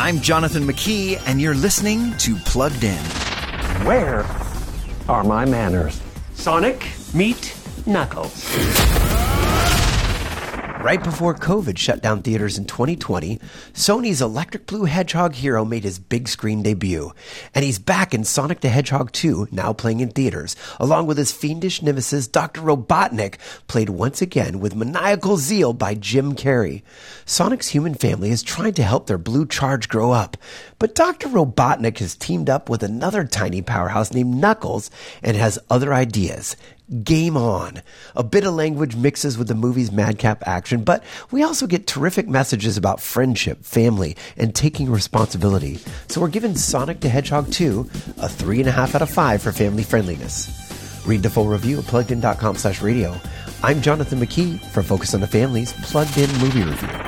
I'm Jonathan McKee, and you're listening to Plugged In. Where are my manners? Sonic, meet Knuckles. Right before COVID shut down theaters in 2020, Sony's Electric Blue Hedgehog Hero made his big screen debut. And he's back in Sonic the Hedgehog 2, now playing in theaters, along with his fiendish nemesis, Dr. Robotnik, played once again with maniacal zeal by Jim Carrey. Sonic's human family is trying to help their blue charge grow up, but Dr. Robotnik has teamed up with another tiny powerhouse named Knuckles and has other ideas. Game on. A bit of language mixes with the movie's madcap action, but we also get terrific messages about friendship, family, and taking responsibility. So we're giving Sonic the Hedgehog 2 a 3.5 out of 5 for family friendliness. Read the full review at pluggedin.com slash radio. I'm Jonathan McKee for Focus on the Family's Plugged In Movie Review.